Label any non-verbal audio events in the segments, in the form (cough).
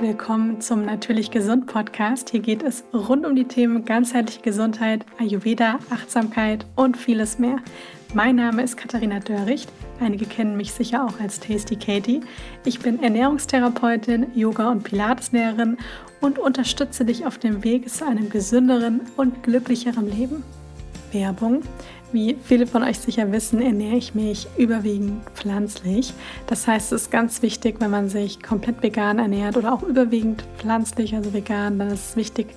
Willkommen zum Natürlich Gesund Podcast. Hier geht es rund um die Themen ganzheitliche Gesundheit, Ayurveda, Achtsamkeit und vieles mehr. Mein Name ist Katharina Dörricht. Einige kennen mich sicher auch als Tasty Katie. Ich bin Ernährungstherapeutin, Yoga- und Pilateslehrerin und unterstütze dich auf dem Weg zu einem gesünderen und glücklicheren Leben. Werbung. Wie viele von euch sicher wissen, ernähre ich mich überwiegend pflanzlich. Das heißt, es ist ganz wichtig, wenn man sich komplett vegan ernährt oder auch überwiegend pflanzlich, also vegan, dann ist es wichtig,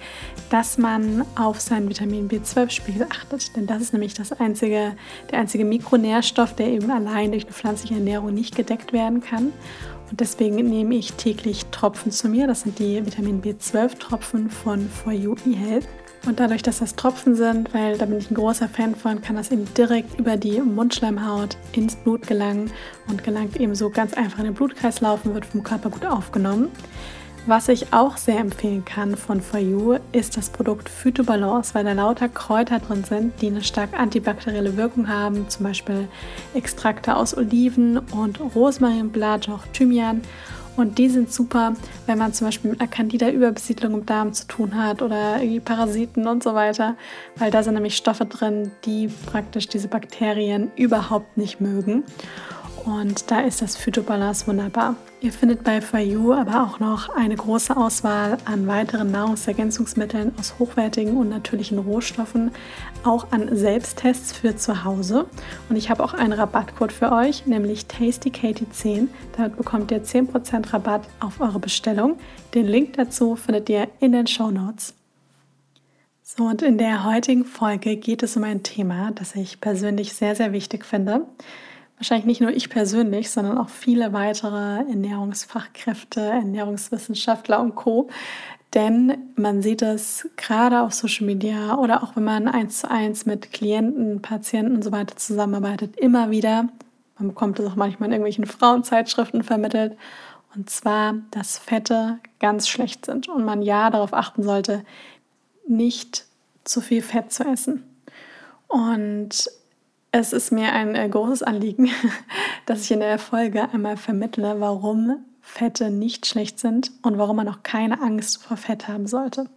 dass man auf seinen Vitamin B12-Spiegel achtet. Denn das ist nämlich das einzige, der einzige Mikronährstoff, der eben allein durch eine pflanzliche Ernährung nicht gedeckt werden kann. Und deswegen nehme ich täglich Tropfen zu mir. Das sind die Vitamin B12-Tropfen von For You eHealth. Und dadurch, dass das Tropfen sind, weil da bin ich ein großer Fan von, kann das eben direkt über die Mundschleimhaut ins Blut gelangen und gelangt eben so ganz einfach in den Blutkreislauf und wird vom Körper gut aufgenommen. Was ich auch sehr empfehlen kann von For You ist das Produkt Phytobalance, weil da lauter Kräuter drin sind, die eine stark antibakterielle Wirkung haben, zum Beispiel Extrakte aus Oliven und Rosmarinblatt, auch Thymian und die sind super, wenn man zum Beispiel mit einer Candida-Überbesiedlung im Darm zu tun hat oder irgendwie Parasiten und so weiter, weil da sind nämlich Stoffe drin, die praktisch diese Bakterien überhaupt nicht mögen. Und da ist das Phytobalance wunderbar. Ihr findet bei For You aber auch noch eine große Auswahl an weiteren Nahrungsergänzungsmitteln aus hochwertigen und natürlichen Rohstoffen, auch an Selbsttests für zu Hause. Und ich habe auch einen Rabattcode für euch, nämlich TastyKatie10. Damit bekommt ihr 10% Rabatt auf eure Bestellung. Den Link dazu findet ihr in den Show Notes. So, und in der heutigen Folge geht es um ein Thema, das ich persönlich sehr, sehr wichtig finde wahrscheinlich nicht nur ich persönlich, sondern auch viele weitere Ernährungsfachkräfte, Ernährungswissenschaftler und Co. Denn man sieht es gerade auf Social Media oder auch wenn man eins zu eins mit Klienten, Patienten und so weiter zusammenarbeitet, immer wieder. Man bekommt es auch manchmal in irgendwelchen Frauenzeitschriften vermittelt. Und zwar, dass Fette ganz schlecht sind und man ja darauf achten sollte, nicht zu viel Fett zu essen. Und es ist mir ein äh, großes Anliegen, (laughs) dass ich in der Folge einmal vermittle, warum Fette nicht schlecht sind und warum man auch keine Angst vor Fett haben sollte.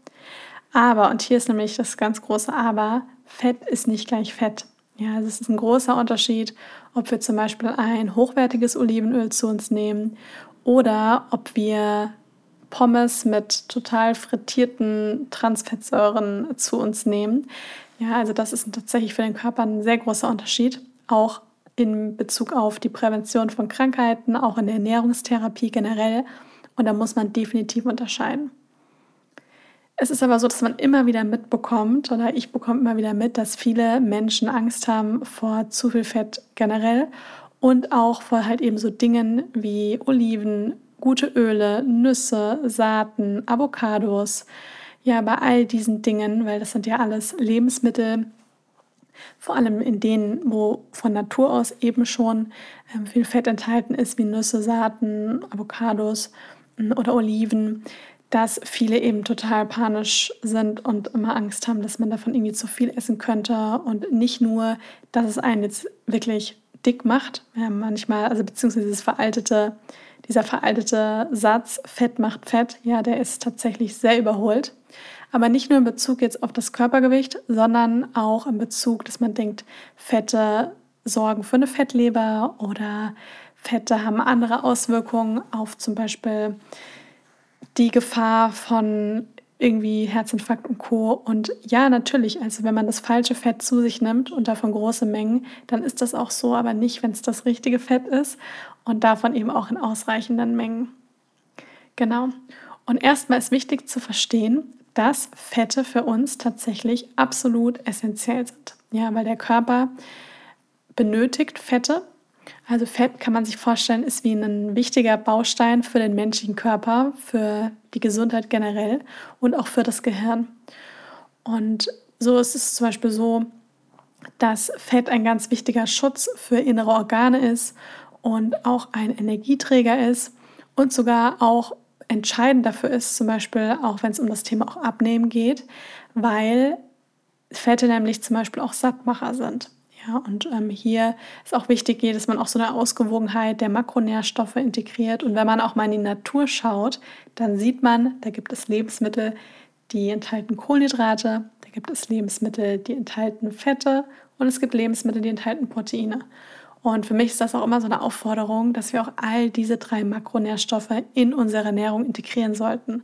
Aber, und hier ist nämlich das ganz große Aber, Fett ist nicht gleich Fett. Ja, also es ist ein großer Unterschied, ob wir zum Beispiel ein hochwertiges Olivenöl zu uns nehmen oder ob wir Pommes mit total frittierten Transfettsäuren zu uns nehmen. Ja, also das ist tatsächlich für den Körper ein sehr großer Unterschied, auch in Bezug auf die Prävention von Krankheiten, auch in der Ernährungstherapie generell. Und da muss man definitiv unterscheiden. Es ist aber so, dass man immer wieder mitbekommt, oder ich bekomme immer wieder mit, dass viele Menschen Angst haben vor zu viel Fett generell und auch vor halt eben so Dingen wie Oliven, gute Öle, Nüsse, Saaten, Avocados, ja, bei all diesen Dingen, weil das sind ja alles Lebensmittel, vor allem in denen, wo von Natur aus eben schon ähm, viel Fett enthalten ist, wie Nüsse, Saaten, Avocados mm, oder Oliven, dass viele eben total panisch sind und immer Angst haben, dass man davon irgendwie zu viel essen könnte. Und nicht nur, dass es einen jetzt wirklich dick macht, manchmal, also beziehungsweise dieses veraltete, dieser veraltete Satz, Fett macht Fett, ja, der ist tatsächlich sehr überholt. Aber nicht nur in Bezug jetzt auf das Körpergewicht, sondern auch in Bezug, dass man denkt, Fette sorgen für eine Fettleber oder Fette haben andere Auswirkungen auf zum Beispiel die Gefahr von irgendwie Herzinfarkt und Co. Und ja, natürlich, also wenn man das falsche Fett zu sich nimmt und davon große Mengen, dann ist das auch so, aber nicht, wenn es das richtige Fett ist und davon eben auch in ausreichenden Mengen. Genau. Und erstmal ist wichtig zu verstehen, dass Fette für uns tatsächlich absolut essentiell sind. Ja, weil der Körper benötigt Fette. Also Fett kann man sich vorstellen, ist wie ein wichtiger Baustein für den menschlichen Körper, für die Gesundheit generell und auch für das Gehirn. Und so ist es zum Beispiel so, dass Fett ein ganz wichtiger Schutz für innere Organe ist und auch ein Energieträger ist und sogar auch entscheidend dafür ist, zum Beispiel auch wenn es um das Thema auch Abnehmen geht, weil Fette nämlich zum Beispiel auch Sattmacher sind. Ja, und ähm, hier ist auch wichtig, dass man auch so eine Ausgewogenheit der Makronährstoffe integriert. Und wenn man auch mal in die Natur schaut, dann sieht man, da gibt es Lebensmittel, die enthalten Kohlenhydrate, da gibt es Lebensmittel, die enthalten Fette und es gibt Lebensmittel, die enthalten Proteine. Und für mich ist das auch immer so eine Aufforderung, dass wir auch all diese drei Makronährstoffe in unsere Ernährung integrieren sollten.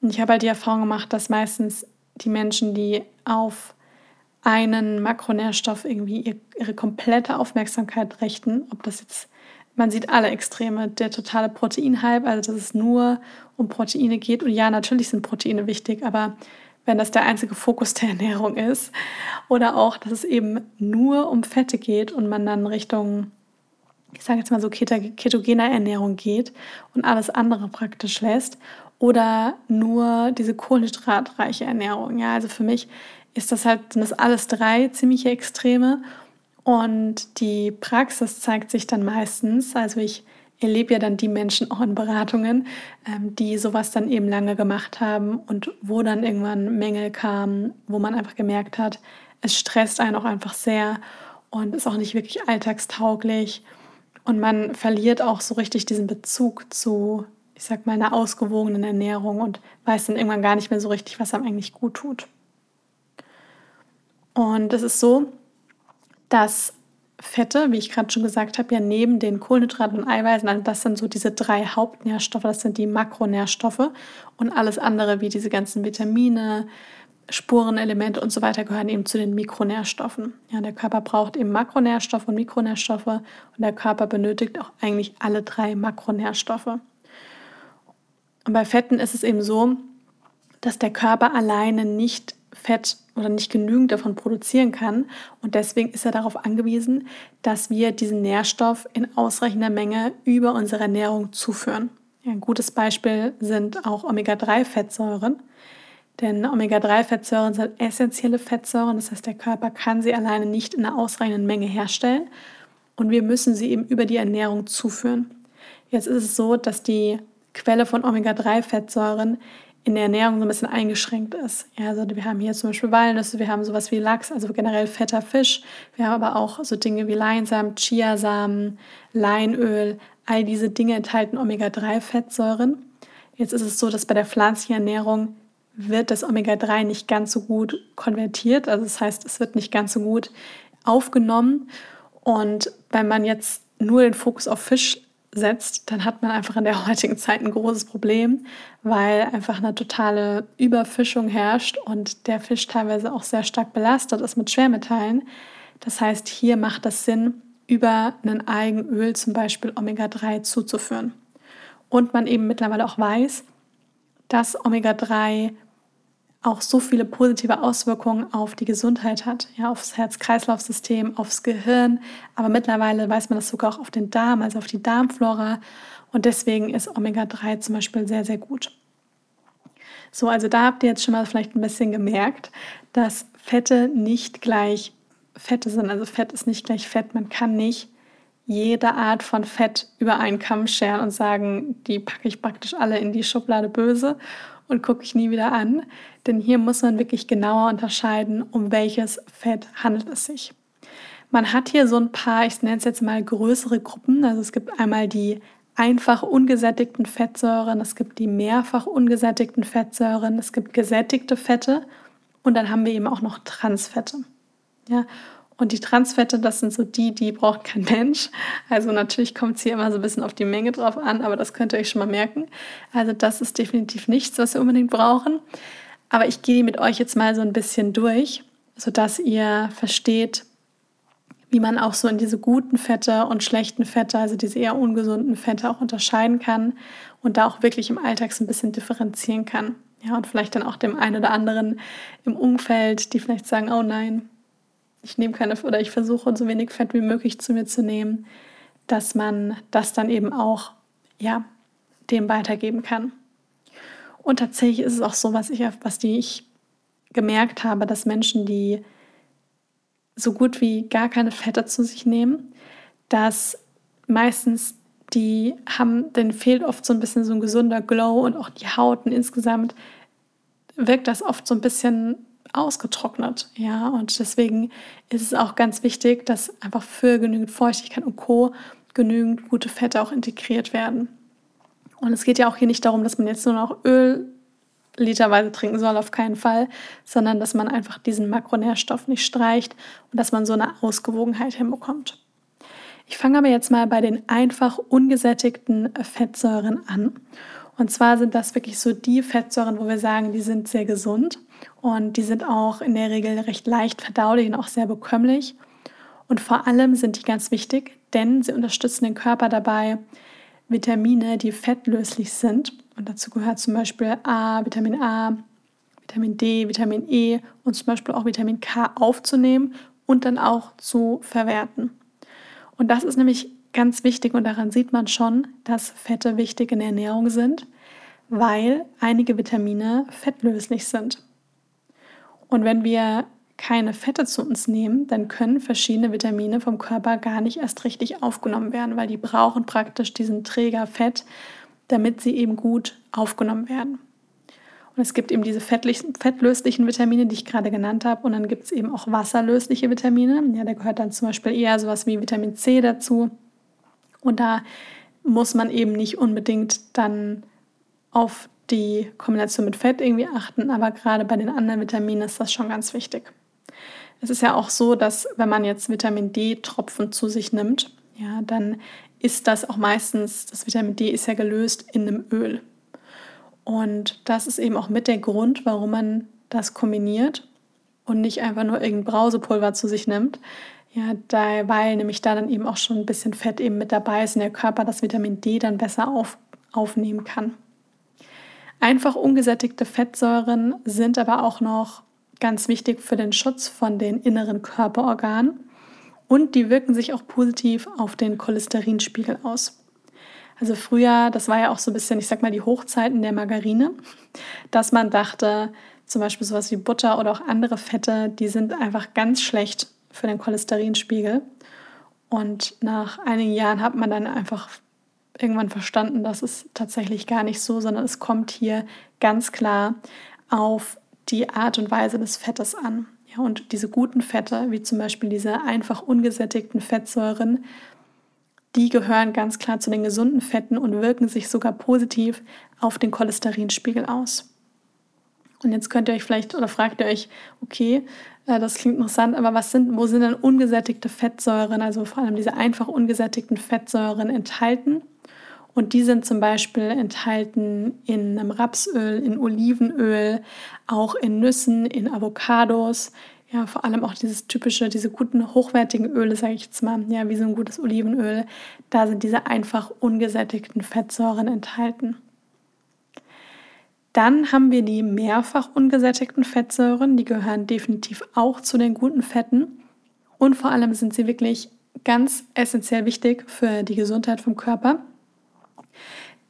Und ich habe halt die Erfahrung gemacht, dass meistens die Menschen, die auf einen Makronährstoff irgendwie ihre komplette Aufmerksamkeit richten, ob das jetzt, man sieht alle Extreme, der totale Proteinhype, also dass es nur um Proteine geht. Und ja, natürlich sind Proteine wichtig, aber wenn das der einzige Fokus der (laughs) Ernährung ist. Oder auch, dass es eben nur um Fette geht und man dann Richtung, ich sage jetzt mal so, ketogener Ernährung geht und alles andere praktisch lässt. Oder nur diese kohlenhydratreiche Ernährung. Ja, also für mich ist das halt, sind das alles drei ziemliche Extreme. Und die Praxis zeigt sich dann meistens, also ich erlebe ja dann die Menschen auch in Beratungen, ähm, die sowas dann eben lange gemacht haben und wo dann irgendwann Mängel kamen, wo man einfach gemerkt hat, es stresst einen auch einfach sehr und ist auch nicht wirklich alltagstauglich. Und man verliert auch so richtig diesen Bezug zu, ich sag mal, einer ausgewogenen Ernährung und weiß dann irgendwann gar nicht mehr so richtig, was einem eigentlich gut tut. Und es ist so, dass Fette, wie ich gerade schon gesagt habe, ja neben den Kohlenhydraten und Eiweißen, also das sind so diese drei Hauptnährstoffe, das sind die Makronährstoffe und alles andere wie diese ganzen Vitamine, Spurenelemente und so weiter gehören eben zu den Mikronährstoffen. Ja, der Körper braucht eben Makronährstoffe und Mikronährstoffe und der Körper benötigt auch eigentlich alle drei Makronährstoffe. Und bei Fetten ist es eben so, dass der Körper alleine nicht Fett oder nicht genügend davon produzieren kann. Und deswegen ist er darauf angewiesen, dass wir diesen Nährstoff in ausreichender Menge über unsere Ernährung zuführen. Ein gutes Beispiel sind auch Omega-3-Fettsäuren. Denn Omega-3-Fettsäuren sind essentielle Fettsäuren, das heißt, der Körper kann sie alleine nicht in einer ausreichenden Menge herstellen und wir müssen sie eben über die Ernährung zuführen. Jetzt ist es so, dass die Quelle von Omega-3-Fettsäuren in der Ernährung so ein bisschen eingeschränkt ist. Ja, also wir haben hier zum Beispiel Walnüsse, wir haben sowas wie Lachs, also generell fetter Fisch. Wir haben aber auch so Dinge wie Leinsamen, Chiasamen, Leinöl. All diese Dinge enthalten Omega-3-Fettsäuren. Jetzt ist es so, dass bei der pflanzlichen Ernährung wird das Omega-3 nicht ganz so gut konvertiert. Also das heißt, es wird nicht ganz so gut aufgenommen. Und wenn man jetzt nur den Fokus auf Fisch setzt, dann hat man einfach in der (laughs) heutigen Zeit ein großes Problem, weil einfach eine totale Überfischung herrscht und der Fisch teilweise auch sehr stark belastet ist mit Schwermetallen. Das heißt, hier macht es Sinn, über ein Eigenöl zum Beispiel Omega-3 zuzuführen. Und man eben mittlerweile auch weiß, dass Omega-3 auch so viele positive Auswirkungen auf die Gesundheit hat, ja, aufs Herz-Kreislauf-System, aufs Gehirn, aber mittlerweile weiß man das sogar auch auf den Darm, also auf die Darmflora und deswegen ist Omega-3 zum Beispiel sehr, sehr gut. So, also da habt ihr jetzt schon mal vielleicht ein bisschen gemerkt, dass Fette nicht gleich Fette sind. Also Fett ist nicht gleich Fett. Man kann nicht jede Art von Fett über einen Kamm scheren und sagen, die packe ich praktisch alle in die Schublade böse und gucke ich nie wieder an. Denn hier muss man wirklich genauer unterscheiden, um welches Fett handelt es sich. Man hat hier so ein paar, ich nenne es jetzt mal größere Gruppen. Also es gibt einmal die einfach ungesättigten Fettsäuren, es gibt die mehrfach ungesättigten Fettsäuren, es gibt gesättigte Fette und dann haben wir eben auch noch Transfette. Ja, und die Transfette, das sind so die, die braucht kein Mensch. Also natürlich kommt es hier immer so ein bisschen auf die Menge drauf an, aber das könnt ihr euch schon mal merken. Also das ist definitiv nichts, was wir unbedingt brauchen. Aber ich gehe mit euch jetzt mal so ein bisschen durch, sodass ihr versteht, wie man auch so in diese guten Fette und schlechten Fette, also diese eher ungesunden Fette auch unterscheiden kann und da auch wirklich im Alltag so ein bisschen differenzieren kann. Ja, und vielleicht dann auch dem einen oder anderen im Umfeld, die vielleicht sagen, oh nein, ich nehme keine oder ich versuche so wenig Fett wie möglich zu mir zu nehmen, dass man das dann eben auch ja, dem weitergeben kann. Und tatsächlich ist es auch so, was ich, was die ich gemerkt habe, dass Menschen, die so gut wie gar keine Fette zu sich nehmen, dass meistens die haben, denen fehlt oft so ein bisschen so ein gesunder Glow und auch die Haut und insgesamt wirkt das oft so ein bisschen ausgetrocknet. Ja, und deswegen ist es auch ganz wichtig, dass einfach für genügend Feuchtigkeit und Co. genügend gute Fette auch integriert werden. Und es geht ja auch hier nicht darum, dass man jetzt nur noch Öl literweise trinken soll, auf keinen Fall, sondern dass man einfach diesen Makronährstoff nicht streicht und dass man so eine Ausgewogenheit hinbekommt. Ich fange aber jetzt mal bei den einfach ungesättigten Fettsäuren an. Und zwar sind das wirklich so die Fettsäuren, wo wir sagen, die sind sehr gesund und die sind auch in der Regel recht leicht verdaulich und auch sehr bekömmlich. Und vor allem sind die ganz wichtig, denn sie unterstützen den Körper dabei, Vitamine, die fettlöslich sind, und dazu gehört zum Beispiel A, Vitamin A, Vitamin D, Vitamin E und zum Beispiel auch Vitamin K aufzunehmen und dann auch zu verwerten. Und das ist nämlich ganz wichtig und daran sieht man schon, dass Fette wichtig in der Ernährung sind, weil einige Vitamine fettlöslich sind. Und wenn wir keine Fette zu uns nehmen, dann können verschiedene Vitamine vom Körper gar nicht erst richtig aufgenommen werden, weil die brauchen praktisch diesen Träger Fett, damit sie eben gut aufgenommen werden. Und es gibt eben diese fettlöslichen Vitamine, die ich gerade genannt habe. Und dann gibt es eben auch wasserlösliche Vitamine. Ja, da gehört dann zum Beispiel eher sowas wie Vitamin C dazu. Und da muss man eben nicht unbedingt dann auf die Kombination mit Fett irgendwie achten, aber gerade bei den anderen Vitaminen ist das schon ganz wichtig. Es ist ja auch so, dass wenn man jetzt Vitamin D-Tropfen zu sich nimmt, ja, dann ist das auch meistens, das Vitamin D ist ja gelöst in einem Öl. Und das ist eben auch mit der Grund, warum man das kombiniert und nicht einfach nur irgendein Brausepulver zu sich nimmt. Ja, da, weil nämlich da dann eben auch schon ein bisschen Fett eben mit dabei ist und der Körper das Vitamin D dann besser auf, aufnehmen kann. Einfach ungesättigte Fettsäuren sind aber auch noch ganz wichtig für den Schutz von den inneren Körperorganen und die wirken sich auch positiv auf den Cholesterinspiegel aus. Also früher, das war ja auch so ein bisschen, ich sag mal, die Hochzeiten der Margarine, dass man dachte, zum Beispiel sowas wie Butter oder auch andere Fette, die sind einfach ganz schlecht für den Cholesterinspiegel. Und nach einigen Jahren hat man dann einfach irgendwann verstanden, dass es tatsächlich gar nicht so, sondern es kommt hier ganz klar auf die Art und Weise des Fettes an. Ja, und diese guten Fette, wie zum Beispiel diese einfach ungesättigten Fettsäuren, die gehören ganz klar zu den gesunden Fetten und wirken sich sogar positiv auf den Cholesterinspiegel aus. Und jetzt könnt ihr euch vielleicht oder fragt ihr euch, okay, äh, das klingt interessant, aber was sind, wo sind denn ungesättigte Fettsäuren, also vor allem diese einfach ungesättigten Fettsäuren enthalten? Und die sind zum Beispiel enthalten in einem Rapsöl, in Olivenöl, auch in Nüssen, in Avocados. Ja, vor allem auch dieses typische, diese guten, hochwertigen Öle, sage ich jetzt mal, ja, wie so ein gutes Olivenöl. Da sind diese einfach ungesättigten Fettsäuren enthalten. Dann haben wir die mehrfach ungesättigten Fettsäuren, die gehören definitiv auch zu den guten Fetten. Und vor allem sind sie wirklich ganz essentiell wichtig für die Gesundheit vom Körper.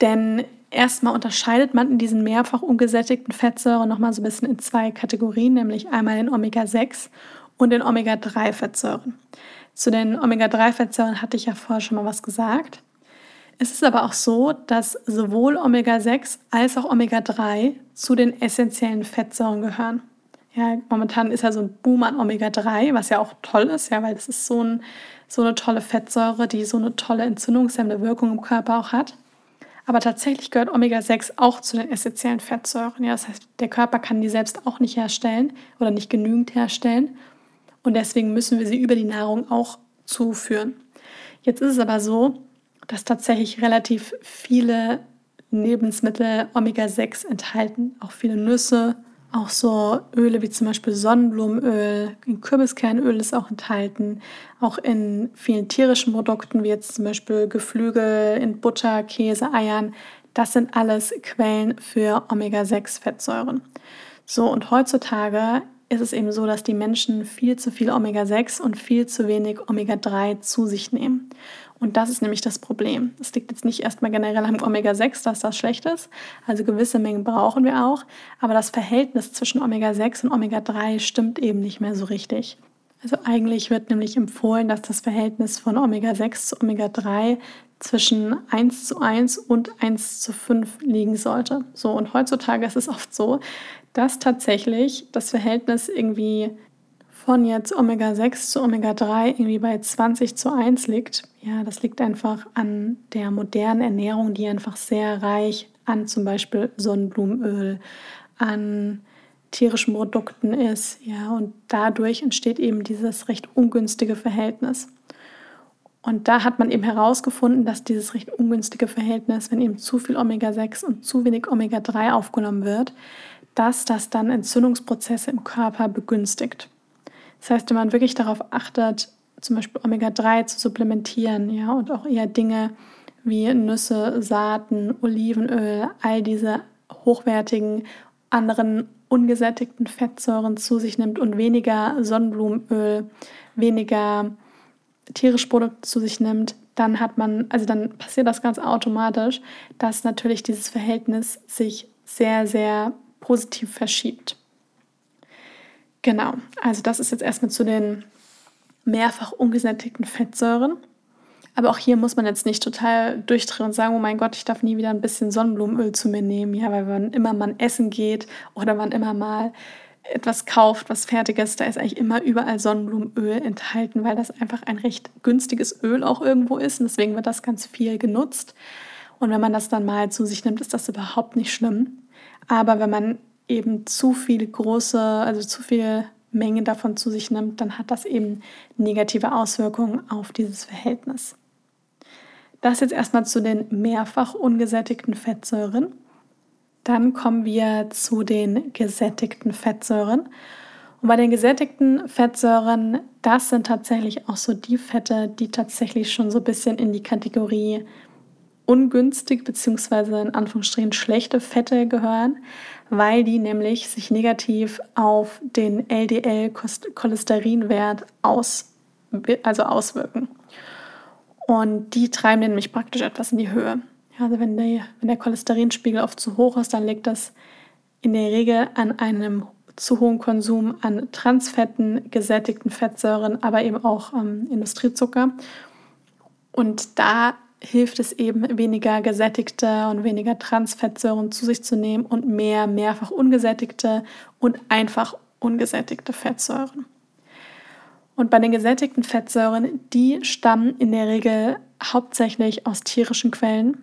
Denn erstmal unterscheidet man in diesen mehrfach ungesättigten Fettsäuren nochmal so ein bisschen in zwei Kategorien, nämlich einmal den Omega-6 und den Omega-3-Fettsäuren. Zu den Omega-3-Fettsäuren hatte ich ja vorher schon mal was gesagt. Es ist aber auch so, dass sowohl Omega-6 als auch Omega-3 zu den essentiellen Fettsäuren gehören. Ja, momentan ist ja so ein Boom an Omega-3, was ja auch toll ist, ja, weil das ist so, ein, so eine tolle Fettsäure, die so eine tolle entzündungshemmende Wirkung im Körper auch hat. Aber tatsächlich gehört Omega-6 auch zu den essentiellen Fettsäuren. Ja, das heißt, der Körper kann die selbst auch nicht herstellen oder nicht genügend herstellen. Und deswegen müssen wir sie über die Nahrung auch zuführen. Jetzt ist es aber so, dass tatsächlich relativ viele Lebensmittel Omega-6 enthalten. Auch viele Nüsse, auch so Öle wie zum Beispiel Sonnenblumenöl, Kürbiskernöl ist auch enthalten. Auch in vielen tierischen Produkten, wie jetzt zum Beispiel Geflügel, in Butter, Käse, Eiern. Das sind alles Quellen für Omega-6-Fettsäuren. So, und heutzutage ist es eben so, dass die Menschen viel zu viel Omega-6 und viel zu wenig Omega-3 zu sich nehmen. Und das ist nämlich das Problem. Es liegt jetzt nicht erstmal generell am Omega-6, dass das schlecht ist. Also gewisse Mengen brauchen wir auch. Aber das Verhältnis zwischen Omega-6 und Omega-3 stimmt eben nicht mehr so richtig. Also eigentlich wird nämlich empfohlen, dass das Verhältnis von Omega-6 zu Omega-3 zwischen 1 zu 1 und 1 zu 5 liegen sollte. So, und heutzutage ist es oft so, dass tatsächlich das Verhältnis irgendwie von jetzt Omega-6 zu Omega-3 irgendwie bei 20 zu 1 liegt. Ja, das liegt einfach an der modernen Ernährung, die einfach sehr reich an zum Beispiel Sonnenblumenöl, an tierischen Produkten ist. Ja, und dadurch entsteht eben dieses recht ungünstige Verhältnis. Und da hat man eben herausgefunden, dass dieses recht ungünstige Verhältnis, wenn eben zu viel Omega-6 und zu wenig Omega-3 aufgenommen wird, dass das dann Entzündungsprozesse im Körper begünstigt. Das heißt, wenn man wirklich darauf achtet, zum Beispiel Omega-3 zu supplementieren, ja, und auch eher Dinge wie Nüsse, Saaten, Olivenöl, all diese hochwertigen anderen ungesättigten Fettsäuren zu sich nimmt und weniger Sonnenblumenöl, weniger tierische Produkte zu sich nimmt, dann hat man, also dann passiert das ganz automatisch, dass natürlich dieses Verhältnis sich sehr, sehr positiv verschiebt. Genau, also das ist jetzt erstmal zu den mehrfach ungesättigten Fettsäuren. Aber auch hier muss man jetzt nicht total durchdrehen und sagen, oh mein Gott, ich darf nie wieder ein bisschen Sonnenblumenöl zu mir nehmen. Ja, weil wann immer man essen geht oder wann immer mal etwas kauft, was fertig ist, da ist eigentlich immer überall Sonnenblumenöl enthalten, weil das einfach ein recht günstiges Öl auch irgendwo ist. Und deswegen wird das ganz viel genutzt. Und wenn man das dann mal zu sich nimmt, ist das überhaupt nicht schlimm. Aber wenn man eben zu viel große, also zu viel Menge davon zu sich nimmt, dann hat das eben negative Auswirkungen auf dieses Verhältnis. Das jetzt erstmal zu den mehrfach ungesättigten Fettsäuren. Dann kommen wir zu den gesättigten Fettsäuren. Und bei den gesättigten Fettsäuren, das sind tatsächlich auch so die Fette, die tatsächlich schon so ein bisschen in die Kategorie ungünstig bzw. in Anführungsstrichen schlechte Fette gehören weil die nämlich sich negativ auf den LDL-Cholesterinwert aus, also auswirken. Und die treiben den nämlich praktisch etwas in die Höhe. Also wenn der, wenn der Cholesterinspiegel oft zu hoch ist, dann liegt das in der Regel an einem zu hohen Konsum an Transfetten, gesättigten Fettsäuren, aber eben auch ähm, Industriezucker. Und da hilft es eben, weniger gesättigte und weniger Transfettsäuren zu sich zu nehmen und mehr mehrfach ungesättigte und einfach ungesättigte Fettsäuren. Und bei den gesättigten Fettsäuren, die stammen in der Regel hauptsächlich aus tierischen Quellen,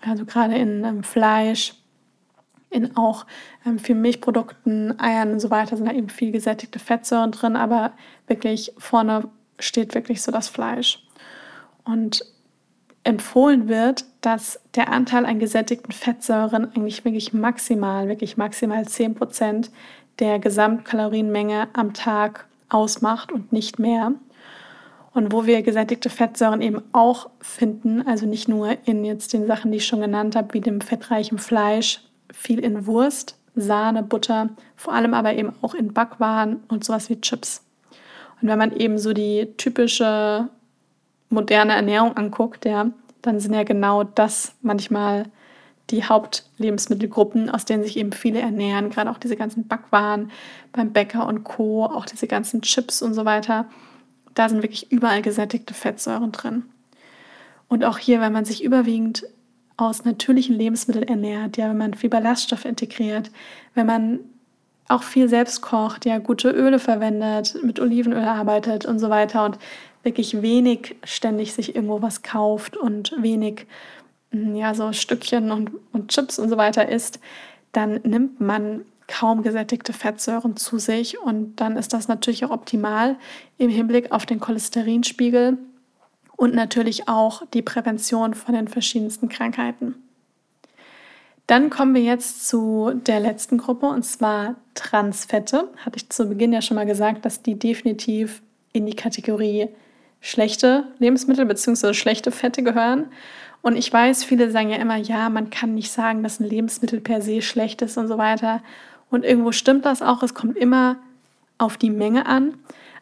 also gerade in ähm, Fleisch, in auch ähm, vielen Milchprodukten, Eiern und so weiter sind da eben viel gesättigte Fettsäuren drin, aber wirklich vorne steht wirklich so das Fleisch. Und empfohlen wird, dass der Anteil an gesättigten Fettsäuren eigentlich wirklich maximal, wirklich maximal 10% der Gesamtkalorienmenge am Tag ausmacht und nicht mehr. Und wo wir gesättigte Fettsäuren eben auch finden, also nicht nur in jetzt den Sachen, die ich schon genannt habe, wie dem fettreichen Fleisch, viel in Wurst, Sahne, Butter, vor allem aber eben auch in Backwaren und sowas wie Chips. Und wenn man eben so die typische moderne Ernährung anguckt, ja, dann sind ja genau das manchmal die Hauptlebensmittelgruppen, aus denen sich eben viele ernähren, gerade auch diese ganzen Backwaren beim Bäcker und Co., auch diese ganzen Chips und so weiter. Da sind wirklich überall gesättigte Fettsäuren drin. Und auch hier, wenn man sich überwiegend aus natürlichen Lebensmitteln ernährt, ja, wenn man viel Ballaststoff integriert, wenn man auch viel selbst kocht, ja, gute Öle verwendet, mit Olivenöl arbeitet und so weiter und wirklich wenig ständig sich irgendwo was kauft und wenig mm, ja, so Stückchen und, und Chips und so weiter isst, dann nimmt man kaum gesättigte Fettsäuren zu sich und dann ist das natürlich auch optimal im Hinblick auf den Cholesterinspiegel und natürlich auch die Prävention von den verschiedensten Krankheiten. Dann kommen wir jetzt zu der letzten Gruppe und zwar Transfette. Hatte ich zu Beginn ja schon mal gesagt, dass die definitiv in die Kategorie schlechte Lebensmittel bzw. schlechte Fette gehören. Und ich weiß, viele sagen ja immer, ja, man kann nicht sagen, dass ein Lebensmittel per se schlecht ist und so weiter. Und irgendwo stimmt das auch. Es kommt immer auf die Menge an.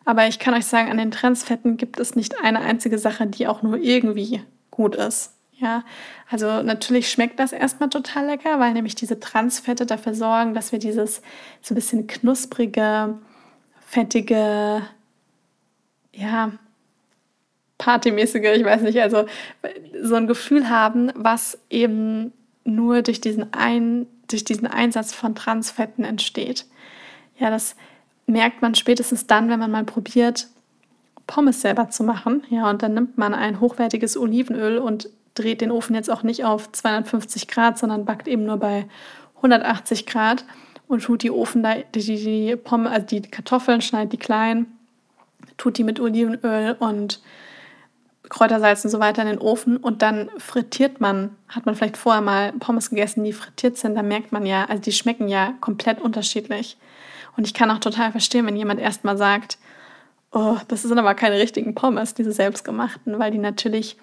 Aber ich kann euch sagen, an den Transfetten gibt es nicht eine einzige Sache, die auch nur irgendwie gut ist. Ja, also natürlich schmeckt das erstmal total lecker, weil nämlich diese Transfette dafür sorgen, dass wir dieses so ein bisschen knusprige, fettige, ja, Partymäßige, ich weiß nicht, also so ein Gefühl haben, was eben nur durch diesen, ein, durch diesen Einsatz von Transfetten entsteht. Ja, das merkt man spätestens dann, wenn man mal probiert, Pommes selber zu machen. Ja, und dann nimmt man ein hochwertiges Olivenöl und dreht den Ofen jetzt auch nicht auf 250 Grad, sondern backt eben nur bei 180 Grad und tut die Ofen da, die, die Pommes, also die Kartoffeln, schneidet die klein, tut die mit Olivenöl und Kräutersalz und so weiter in den Ofen und dann frittiert man, hat man vielleicht vorher mal Pommes gegessen, die frittiert sind, dann merkt man ja, also die schmecken ja komplett unterschiedlich. Und ich kann auch total verstehen, wenn jemand erstmal sagt, oh, das sind aber keine richtigen Pommes, diese selbstgemachten, weil die natürlich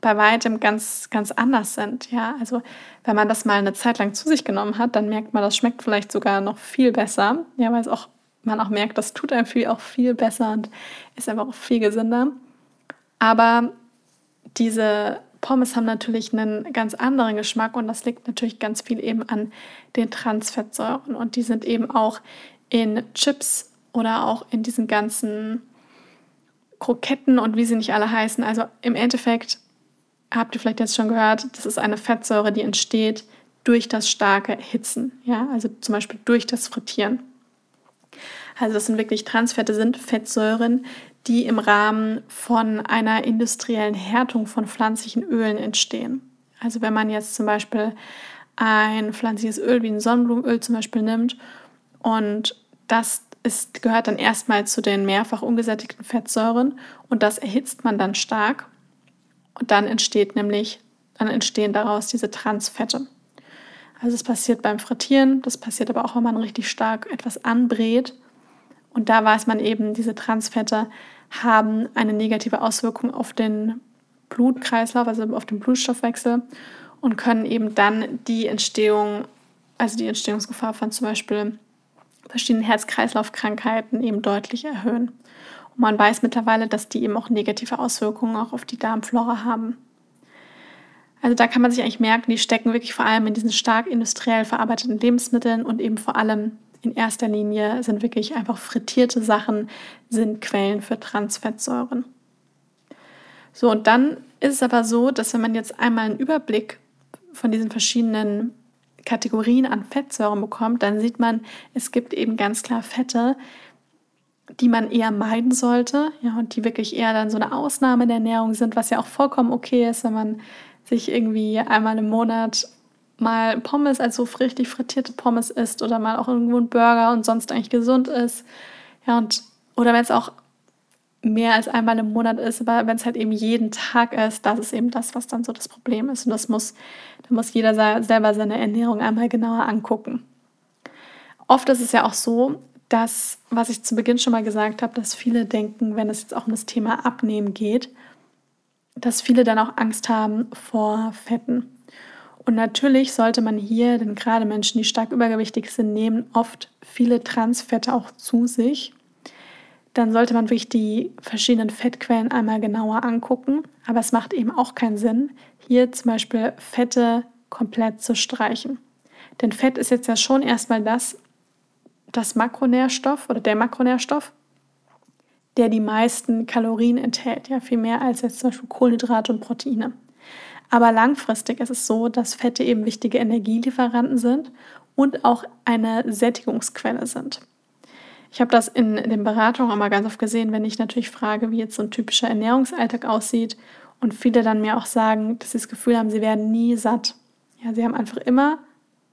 bei weitem ganz, ganz anders sind. Ja, also wenn man das mal eine Zeit lang zu sich genommen hat, dann merkt man, das schmeckt vielleicht sogar noch viel besser. Ja, weil es auch, man auch merkt, das tut einem viel auch viel besser und ist einfach auch viel gesünder. Aber diese Pommes haben natürlich einen ganz anderen Geschmack und das liegt natürlich ganz viel eben an den Transfettsäuren und die sind eben auch in Chips oder auch in diesen ganzen Kroketten und wie sie nicht alle heißen. Also im Endeffekt habt ihr vielleicht jetzt schon gehört, das ist eine Fettsäure, die entsteht durch das starke Erhitzen, ja, also zum Beispiel durch das Frittieren. Also das sind wirklich Transfette, sind Fettsäuren, die im Rahmen von einer industriellen Härtung von pflanzlichen Ölen entstehen. Also wenn man jetzt zum Beispiel ein pflanzliches Öl wie ein Sonnenblumenöl zum Beispiel nimmt und das ist, gehört dann erstmal zu den mehrfach ungesättigten Fettsäuren und das erhitzt man dann stark und dann entsteht nämlich, dann entstehen daraus diese Transfette. Also es passiert beim Frittieren, das passiert aber auch, wenn man richtig stark etwas anbrät. Und da weiß man eben, diese Transfette haben eine negative Auswirkung auf den Blutkreislauf, also auf den Blutstoffwechsel und können eben dann die Entstehung, also die Entstehungsgefahr von zum Beispiel verschiedenen Herz-Kreislauf-Krankheiten eben deutlich erhöhen. Und man weiß mittlerweile, dass die eben auch negative Auswirkungen auch auf die Darmflora haben. Also da kann man sich eigentlich merken, die stecken wirklich vor allem in diesen stark industriell verarbeiteten Lebensmitteln und eben vor allem in erster Linie sind wirklich einfach frittierte Sachen, sind Quellen für Transfettsäuren. So, und dann ist es aber so, dass wenn man jetzt einmal einen Überblick von diesen verschiedenen Kategorien an Fettsäuren bekommt, dann sieht man, es gibt eben ganz klar Fette, die man eher meiden sollte, ja, und die wirklich eher dann so eine Ausnahme der Ernährung sind, was ja auch vollkommen okay ist, wenn man sich irgendwie einmal im Monat mal Pommes, also richtig frittierte Pommes isst oder mal auch irgendwo ein Burger und sonst eigentlich gesund ist. Ja, und oder wenn es auch mehr als einmal im Monat ist, aber wenn es halt eben jeden Tag ist, das ist eben das, was dann so das Problem ist. Und das muss, da muss jeder selber seine Ernährung einmal genauer angucken. Oft ist es ja auch so, dass, was ich zu Beginn schon mal gesagt habe, dass viele denken, wenn es jetzt auch um das Thema Abnehmen geht, dass viele dann auch Angst haben vor Fetten. Und natürlich sollte man hier, denn gerade Menschen, die stark übergewichtig sind, nehmen oft viele Transfette auch zu sich. Dann sollte man wirklich die verschiedenen Fettquellen einmal genauer angucken. Aber es macht eben auch keinen Sinn, hier zum Beispiel Fette komplett zu streichen. Denn Fett ist jetzt ja schon erstmal das, das Makronährstoff oder der Makronährstoff, der die meisten Kalorien enthält, ja viel mehr als jetzt zum Beispiel Kohlenhydrate und Proteine. Aber langfristig ist es so, dass Fette eben wichtige Energielieferanten sind und auch eine Sättigungsquelle sind. Ich habe das in den Beratungen immer ganz oft gesehen, wenn ich natürlich frage, wie jetzt so ein typischer Ernährungsalltag aussieht und viele dann mir auch sagen, dass sie das Gefühl haben, sie werden nie satt. Ja, sie haben einfach immer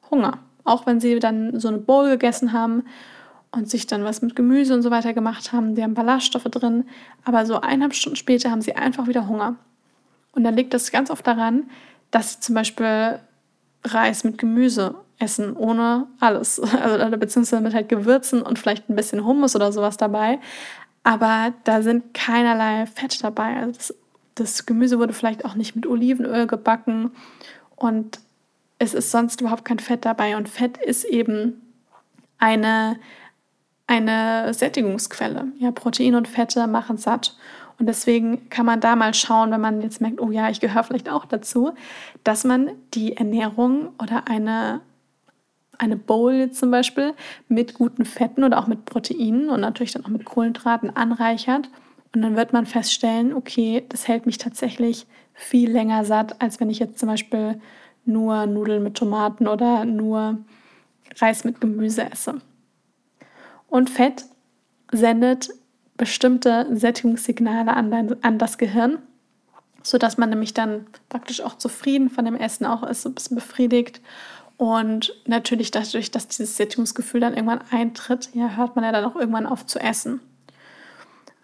Hunger. Auch wenn sie dann so eine Bowl gegessen haben und sich dann was mit Gemüse und so weiter gemacht haben, die haben Ballaststoffe drin, aber so eineinhalb Stunden später haben sie einfach wieder Hunger. Und dann liegt das ganz oft daran, dass sie zum Beispiel Reis mit Gemüse essen, ohne alles. (laughs) Also, beziehungsweise mit halt Gewürzen und vielleicht ein bisschen Hummus oder sowas dabei. Aber da sind keinerlei Fett dabei. Also das, das Gemüse wurde vielleicht auch nicht mit Olivenöl gebacken. Und es ist sonst überhaupt kein Fett dabei. Und Fett ist eben eine, eine Sättigungsquelle. Ja, Protein und Fette machen satt. Und deswegen kann man da mal schauen, wenn man jetzt merkt, oh ja, ich gehöre vielleicht auch dazu, dass man die Ernährung oder eine, eine Bowl zum Beispiel mit guten Fetten oder auch mit Proteinen und natürlich dann auch mit Kohlenhydraten anreichert Und dann wird man feststellen, okay, das hält mich tatsächlich viel länger satt, als wenn ich jetzt zum Beispiel nur Nudeln mit Tomaten oder nur Reis mit Gemüse esse. Und Fett sendet bestimmte Sättigungssignale an, dein, an das Gehirn, sodass man nämlich dann praktisch auch zufrieden von dem Essen auch ist, ein bisschen befriedigt. Und natürlich dadurch, dass dieses Sättigungsgefühl dann irgendwann eintritt, ja, hört man ja dann auch irgendwann auf zu essen.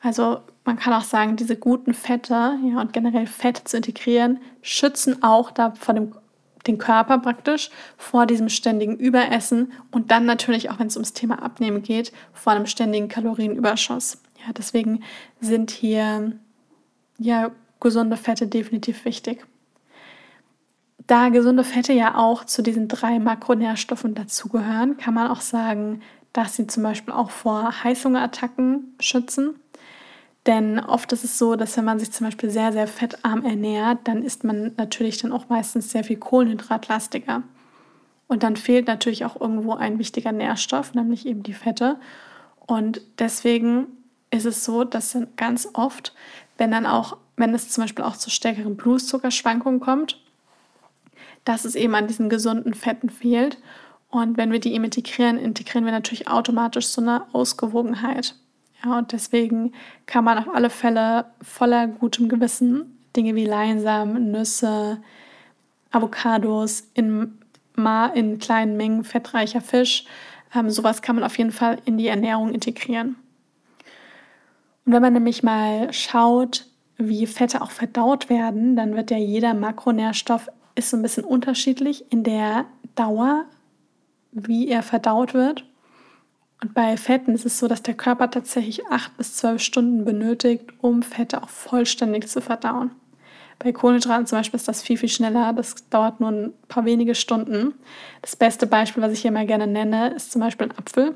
Also man kann auch sagen, diese guten Fette ja, und generell Fett zu integrieren, schützen auch da vor dem den Körper praktisch vor diesem ständigen Überessen und dann natürlich auch, wenn es ums Thema Abnehmen geht, vor einem ständigen Kalorienüberschuss. Ja, deswegen sind hier ja gesunde Fette definitiv wichtig. Da gesunde Fette ja auch zu diesen drei Makronährstoffen dazugehören, kann man auch sagen, dass sie zum Beispiel auch vor Heißhungerattacken schützen. Denn oft ist es so, dass wenn man sich zum Beispiel sehr, sehr fettarm ernährt, dann ist man natürlich dann auch meistens sehr viel kohlenhydratlastiger. Und dann fehlt natürlich auch irgendwo ein wichtiger Nährstoff, nämlich eben die Fette. Und deswegen ist es so, dass ganz oft, wenn dann auch, wenn es zum Beispiel auch zu stärkeren Blutzuckerschwankungen kommt, dass es eben an diesen gesunden Fetten fehlt. Und wenn wir die eben integrieren, integrieren wir natürlich automatisch so eine Ausgewogenheit. Ja, und deswegen kann man auf alle Fälle voller gutem Gewissen Dinge wie Leinsamen, Nüsse, Avocados in, in kleinen Mengen fettreicher Fisch, ähm, sowas kann man auf jeden Fall in die Ernährung integrieren. Und wenn man nämlich mal schaut, wie Fette auch verdaut werden, dann wird ja jeder Makronährstoff ist so ein bisschen unterschiedlich in der Dauer, wie er verdaut wird. Und bei Fetten ist es so, dass der Körper tatsächlich acht bis zwölf Stunden benötigt, um Fette auch vollständig zu verdauen. Bei Kohlenhydraten zum Beispiel ist das viel, viel schneller. Das dauert nur ein paar wenige Stunden. Das beste Beispiel, was ich hier mal gerne nenne, ist zum Beispiel ein Apfel.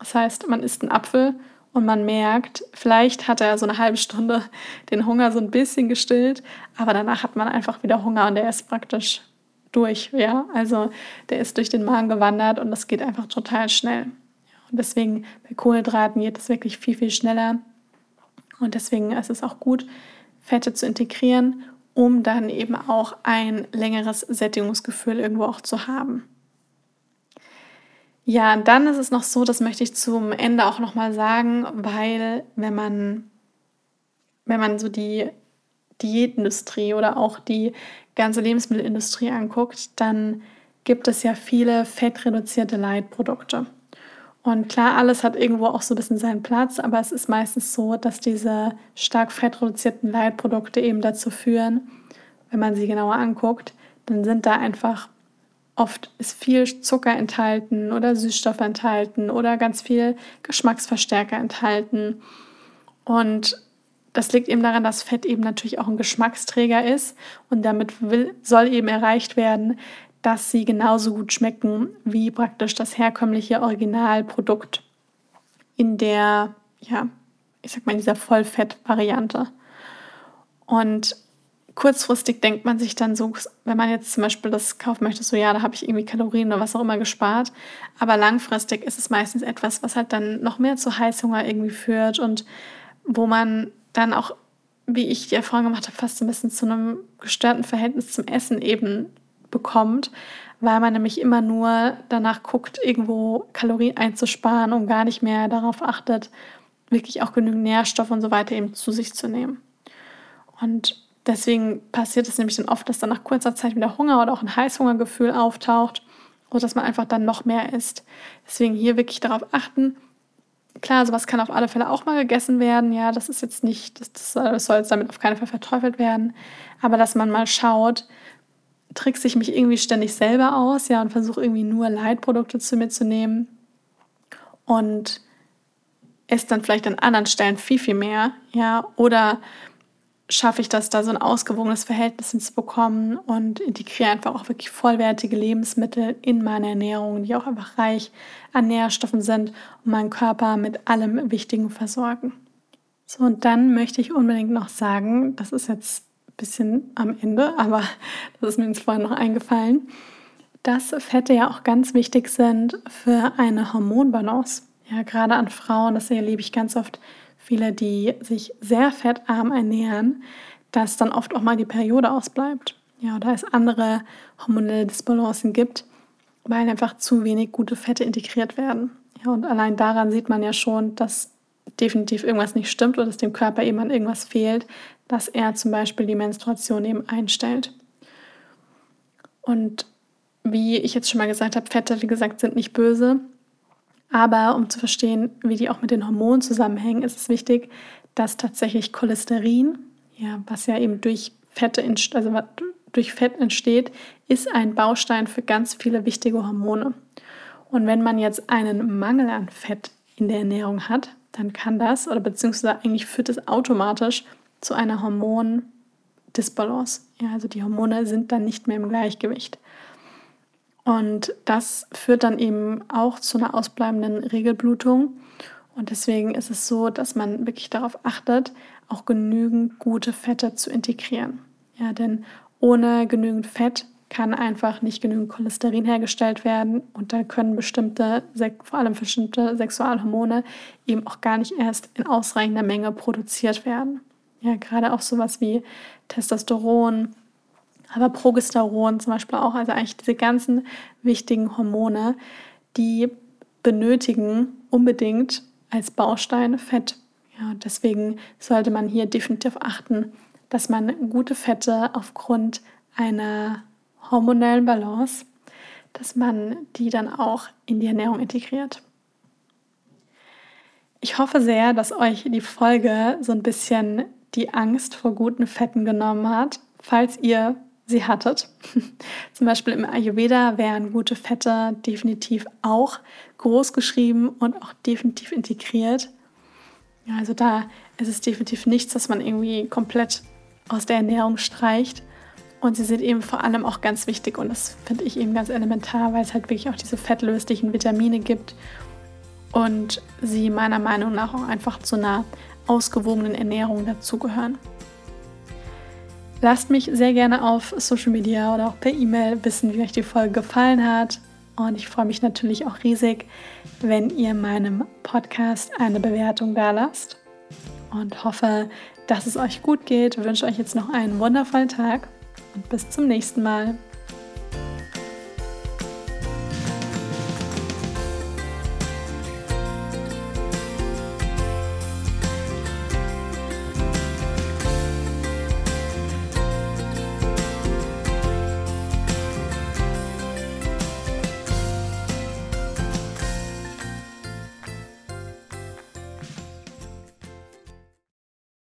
Das heißt, man isst einen Apfel und man merkt, vielleicht hat er so eine halbe Stunde den Hunger so ein bisschen gestillt, aber danach hat man einfach wieder Hunger und der ist praktisch durch, ja. Also der ist durch den Magen gewandert und das geht einfach total schnell. Und deswegen bei Kohlenhydraten geht es wirklich viel, viel schneller. Und deswegen ist es auch gut, Fette zu integrieren, um dann eben auch ein längeres Sättigungsgefühl irgendwo auch zu haben. Ja, dann ist es noch so, das möchte ich zum Ende auch nochmal sagen, weil wenn man, wenn man so die Diätindustrie oder auch die ganze Lebensmittelindustrie anguckt, dann gibt es ja viele fettreduzierte Leitprodukte. Und klar, alles hat irgendwo auch so ein bisschen seinen Platz, aber es ist meistens so, dass diese stark fettreduzierten Leitprodukte eben dazu führen, wenn man sie genauer anguckt, dann sind da einfach oft ist viel Zucker enthalten oder Süßstoffe enthalten oder ganz viel Geschmacksverstärker enthalten. Und das liegt eben daran, dass Fett eben natürlich auch ein Geschmacksträger ist und damit will, soll eben erreicht werden, dass sie genauso gut schmecken wie praktisch das herkömmliche Originalprodukt in der, ja, ich sag mal, in dieser Vollfett-Variante. Und kurzfristig denkt man sich dann so, wenn man jetzt zum Beispiel das kaufen möchte, so ja, da habe ich irgendwie Kalorien oder was auch immer gespart. Aber langfristig ist es meistens etwas, was halt dann noch mehr zu Heißhunger irgendwie führt und wo man dann auch, wie ich die Erfahrung gemacht habe, fast ein bisschen zu einem gestörten Verhältnis zum Essen eben bekommt, weil man nämlich immer nur danach guckt, irgendwo Kalorien einzusparen und gar nicht mehr darauf achtet, wirklich auch genügend Nährstoffe und so weiter eben zu sich zu nehmen. Und deswegen passiert es nämlich dann oft, dass dann nach kurzer Zeit wieder Hunger oder auch ein Heißhungergefühl auftaucht, oder dass man einfach dann noch mehr isst. Deswegen hier wirklich darauf achten, Klar, sowas kann auf alle Fälle auch mal gegessen werden. Ja, das ist jetzt nicht, das, das, das soll jetzt damit auf keinen Fall verteufelt werden. Aber dass man mal schaut, trickse ich mich irgendwie ständig selber aus, ja, und versuche irgendwie nur Leitprodukte zu mir zu nehmen und esse dann vielleicht an anderen Stellen viel, viel mehr, ja, oder schaffe ich das, da so ein ausgewogenes Verhältnis hinzubekommen und integriere einfach auch wirklich vollwertige Lebensmittel in meine Ernährung, die auch einfach reich an Nährstoffen sind und meinen Körper mit allem Wichtigen versorgen. So, und dann möchte ich unbedingt noch sagen, das ist jetzt ein bisschen am Ende, (laughs) aber das ist mir jetzt vorhin noch eingefallen, dass Fette ja auch ganz wichtig sind für eine Hormonbalance. Ja, gerade an Frauen, das erlebe ich ganz oft viele, die sich sehr fettarm ernähren, dass dann oft auch mal die Periode ausbleibt. Ja, oder es andere hormonelle Disbalancen gibt, weil einfach zu wenig gute Fette integriert werden. Ja, und allein daran sieht man ja schon, dass definitiv irgendwas nicht stimmt oder dass dem Körper eben an irgendwas fehlt, dass er zum Beispiel die Menstruation eben einstellt. Und wie ich jetzt schon mal gesagt habe, Fette, wie gesagt, sind nicht böse. Aber um zu verstehen, wie die auch mit den Hormonen zusammenhängen, ist es wichtig, dass tatsächlich Cholesterin, ja, was ja eben durch Fette, also durch Fett entsteht, ist ein Baustein für ganz viele wichtige Hormone. Und wenn man jetzt einen Mangel an Fett in der Ernährung hat, dann kann das, oder beziehungsweise eigentlich führt es automatisch zu einer Hormondisbalance. Ja, also die Hormone sind dann nicht mehr im Gleichgewicht. Und das führt dann eben auch zu einer ausbleibenden Regelblutung. Und deswegen ist es so, dass man wirklich darauf achtet, auch genügend gute Fette zu integrieren. Ja, denn ohne genügend Fett kann einfach nicht genügend Cholesterin hergestellt werden und da können bestimmte, vor allem bestimmte Sexualhormone eben auch gar nicht erst in ausreichender Menge produziert werden. Ja, gerade auch sowas wie Testosteron, aber Progesteron zum Beispiel auch, also eigentlich diese ganzen wichtigen Hormone, die benötigen unbedingt als Baustein Fett. Ja, deswegen sollte man hier definitiv achten, dass man gute Fette aufgrund einer hormonellen Balance, dass man die dann auch in die Ernährung integriert. Ich hoffe sehr, dass euch die Folge so ein bisschen die Angst vor guten Fetten genommen hat, falls ihr sie hattet. (laughs) Zum Beispiel im Ayurveda wären gute Fette definitiv auch groß geschrieben und auch definitiv integriert. Also da ist es definitiv nichts, dass man irgendwie komplett aus der Ernährung streicht. Und sie sind eben vor allem auch ganz wichtig und das finde ich eben ganz elementar, weil es halt wirklich auch diese fettlöslichen Vitamine gibt und sie meiner Meinung nach auch einfach zu einer ausgewogenen Ernährung dazugehören. Lasst mich sehr gerne auf Social Media oder auch per E-Mail wissen, wie euch die Folge gefallen hat. Und ich freue mich natürlich auch riesig, wenn ihr meinem Podcast eine Bewertung da lasst. Und hoffe, dass es euch gut geht. Ich wünsche euch jetzt noch einen wundervollen Tag und bis zum nächsten Mal.